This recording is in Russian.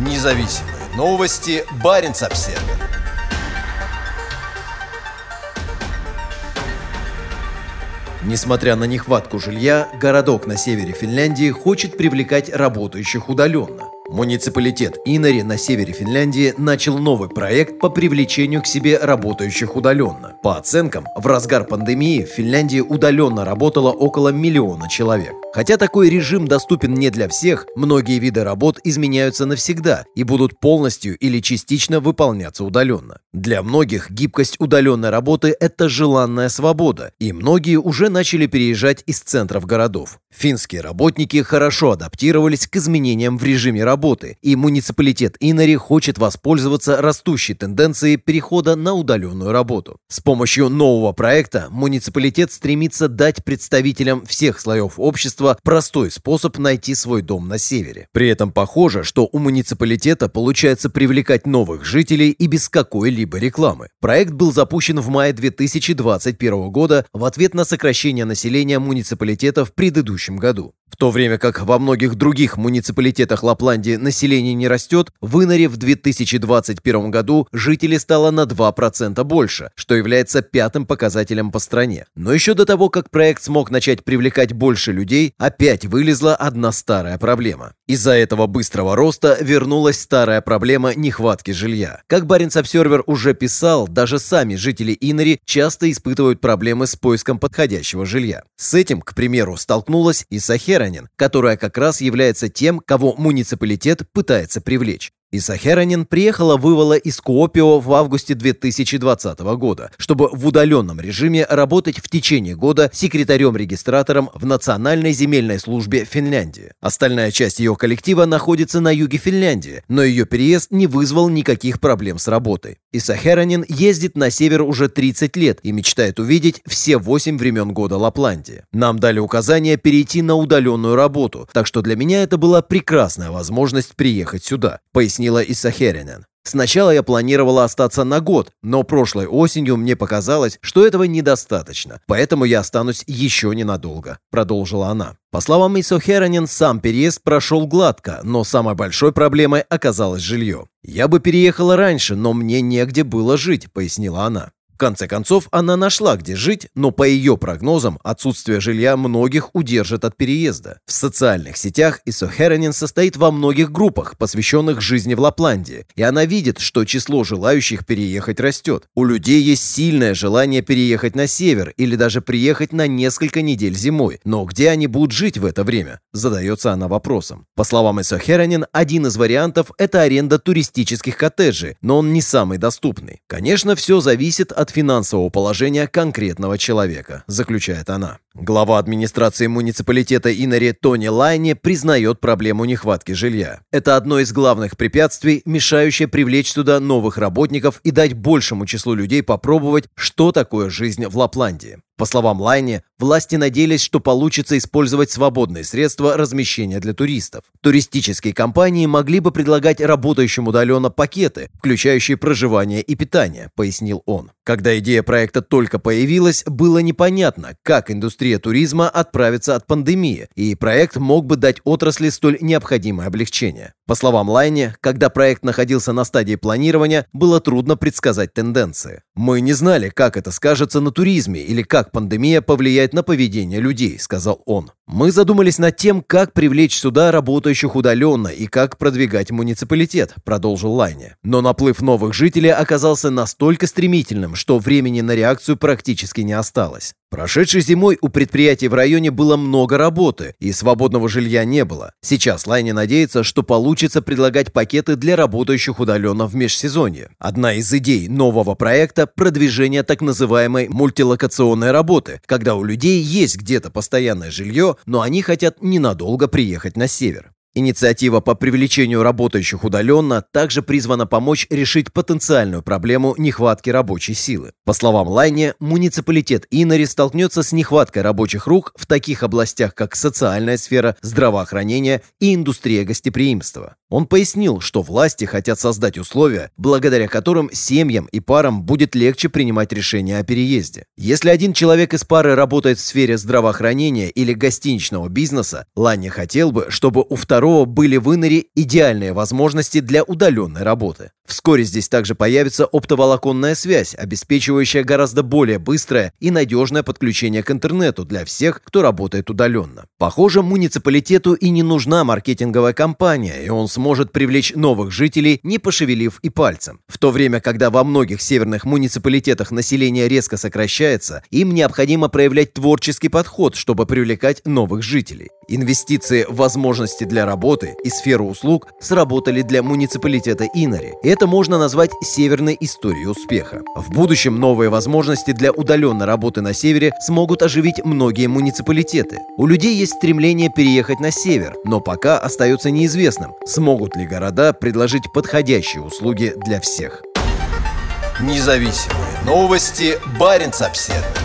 Независимые новости. Барин обсерва Несмотря на нехватку жилья, городок на севере Финляндии хочет привлекать работающих удаленно. Муниципалитет Инари на севере Финляндии начал новый проект по привлечению к себе работающих удаленно. По оценкам, в разгар пандемии в Финляндии удаленно работало около миллиона человек. Хотя такой режим доступен не для всех, многие виды работ изменяются навсегда и будут полностью или частично выполняться удаленно. Для многих гибкость удаленной работы – это желанная свобода, и многие уже начали переезжать из центров городов. Финские работники хорошо адаптировались к изменениям в режиме работы, и муниципалитет Инари хочет воспользоваться растущей тенденцией перехода на удаленную работу. С помощью нового проекта муниципалитет стремится дать представителям всех слоев общества простой способ найти свой дом на севере. При этом похоже, что у муниципалитета получается привлекать новых жителей и без какой-либо рекламы. Проект был запущен в мае 2021 года в ответ на сокращение населения муниципалитета в предыдущем году. В то время как во многих других муниципалитетах Лапландии население не растет, в Инаре в 2021 году жителей стало на 2% больше, что является пятым показателем по стране. Но еще до того, как проект смог начать привлекать больше людей, опять вылезла одна старая проблема. Из-за этого быстрого роста вернулась старая проблема нехватки жилья. Как Баренц Обсервер уже писал, даже сами жители Инари часто испытывают проблемы с поиском подходящего жилья. С этим, к примеру, столкнулась и Сахера Херонин, которая как раз является тем, кого муниципалитет пытается привлечь. Иса Херонин приехала вывала из Куопио в августе 2020 года, чтобы в удаленном режиме работать в течение года секретарем-регистратором в Национальной земельной службе Финляндии. Остальная часть ее коллектива находится на юге Финляндии, но ее переезд не вызвал никаких проблем с работой. Иса Херонин ездит на север уже 30 лет и мечтает увидеть все 8 времен года Лапландии. Нам дали указание перейти на удаленную работу, так что для меня это была прекрасная возможность приехать сюда, пояснил объяснила Иса Херинен. Сначала я планировала остаться на год, но прошлой осенью мне показалось, что этого недостаточно, поэтому я останусь еще ненадолго», — продолжила она. По словам Исо Херонин, сам переезд прошел гладко, но самой большой проблемой оказалось жилье. «Я бы переехала раньше, но мне негде было жить», — пояснила она конце концов, она нашла, где жить, но по ее прогнозам отсутствие жилья многих удержит от переезда. В социальных сетях Исо Херонин состоит во многих группах, посвященных жизни в Лапландии, и она видит, что число желающих переехать растет. У людей есть сильное желание переехать на север или даже приехать на несколько недель зимой, но где они будут жить в это время? Задается она вопросом. По словам Исо Херонин, один из вариантов – это аренда туристических коттеджей, но он не самый доступный. Конечно, все зависит от финансового положения конкретного человека, заключает она. Глава администрации муниципалитета Инари Тони Лайни признает проблему нехватки жилья. Это одно из главных препятствий, мешающее привлечь сюда новых работников и дать большему числу людей попробовать, что такое жизнь в Лапландии. По словам Лайни, власти надеялись, что получится использовать свободные средства размещения для туристов. Туристические компании могли бы предлагать работающим удаленно пакеты, включающие проживание и питание, пояснил он. Когда идея проекта только появилась, было непонятно, как индустрия туризма отправится от пандемии, и проект мог бы дать отрасли столь необходимое облегчение. По словам Лайни, когда проект находился на стадии планирования, было трудно предсказать тенденции. «Мы не знали, как это скажется на туризме или как пандемия повлияет на поведение людей», — сказал он. «Мы задумались над тем, как привлечь сюда работающих удаленно и как продвигать муниципалитет», — продолжил Лайни. Но наплыв новых жителей оказался настолько стремительным, что времени на реакцию практически не осталось. Прошедшей зимой у предприятий в районе было много работы, и свободного жилья не было. Сейчас Лайни надеется, что получится предлагать пакеты для работающих удаленно в межсезонье. Одна из идей нового проекта – продвижение так называемой мультилокационной работы, когда у людей есть где-то постоянное жилье, но они хотят ненадолго приехать на север. Инициатива по привлечению работающих удаленно также призвана помочь решить потенциальную проблему нехватки рабочей силы. По словам Лайне, муниципалитет Инари столкнется с нехваткой рабочих рук в таких областях, как социальная сфера, здравоохранение и индустрия гостеприимства. Он пояснил, что власти хотят создать условия, благодаря которым семьям и парам будет легче принимать решения о переезде. Если один человек из пары работает в сфере здравоохранения или гостиничного бизнеса, Ланни хотел бы, чтобы у второго 2022 были в Иноре идеальные возможности для удаленной работы. Вскоре здесь также появится оптоволоконная связь, обеспечивающая гораздо более быстрое и надежное подключение к интернету для всех, кто работает удаленно. Похоже, муниципалитету и не нужна маркетинговая кампания, и он сможет привлечь новых жителей, не пошевелив и пальцем. В то время, когда во многих северных муниципалитетах население резко сокращается, им необходимо проявлять творческий подход, чтобы привлекать новых жителей. Инвестиции возможности для работы и сферу услуг сработали для муниципалитета Инари. Это можно назвать северной историей успеха. В будущем новые возможности для удаленной работы на севере смогут оживить многие муниципалитеты. У людей есть стремление переехать на север, но пока остается неизвестным, смогут ли города предложить подходящие услуги для всех. Независимые новости. Барин обседный.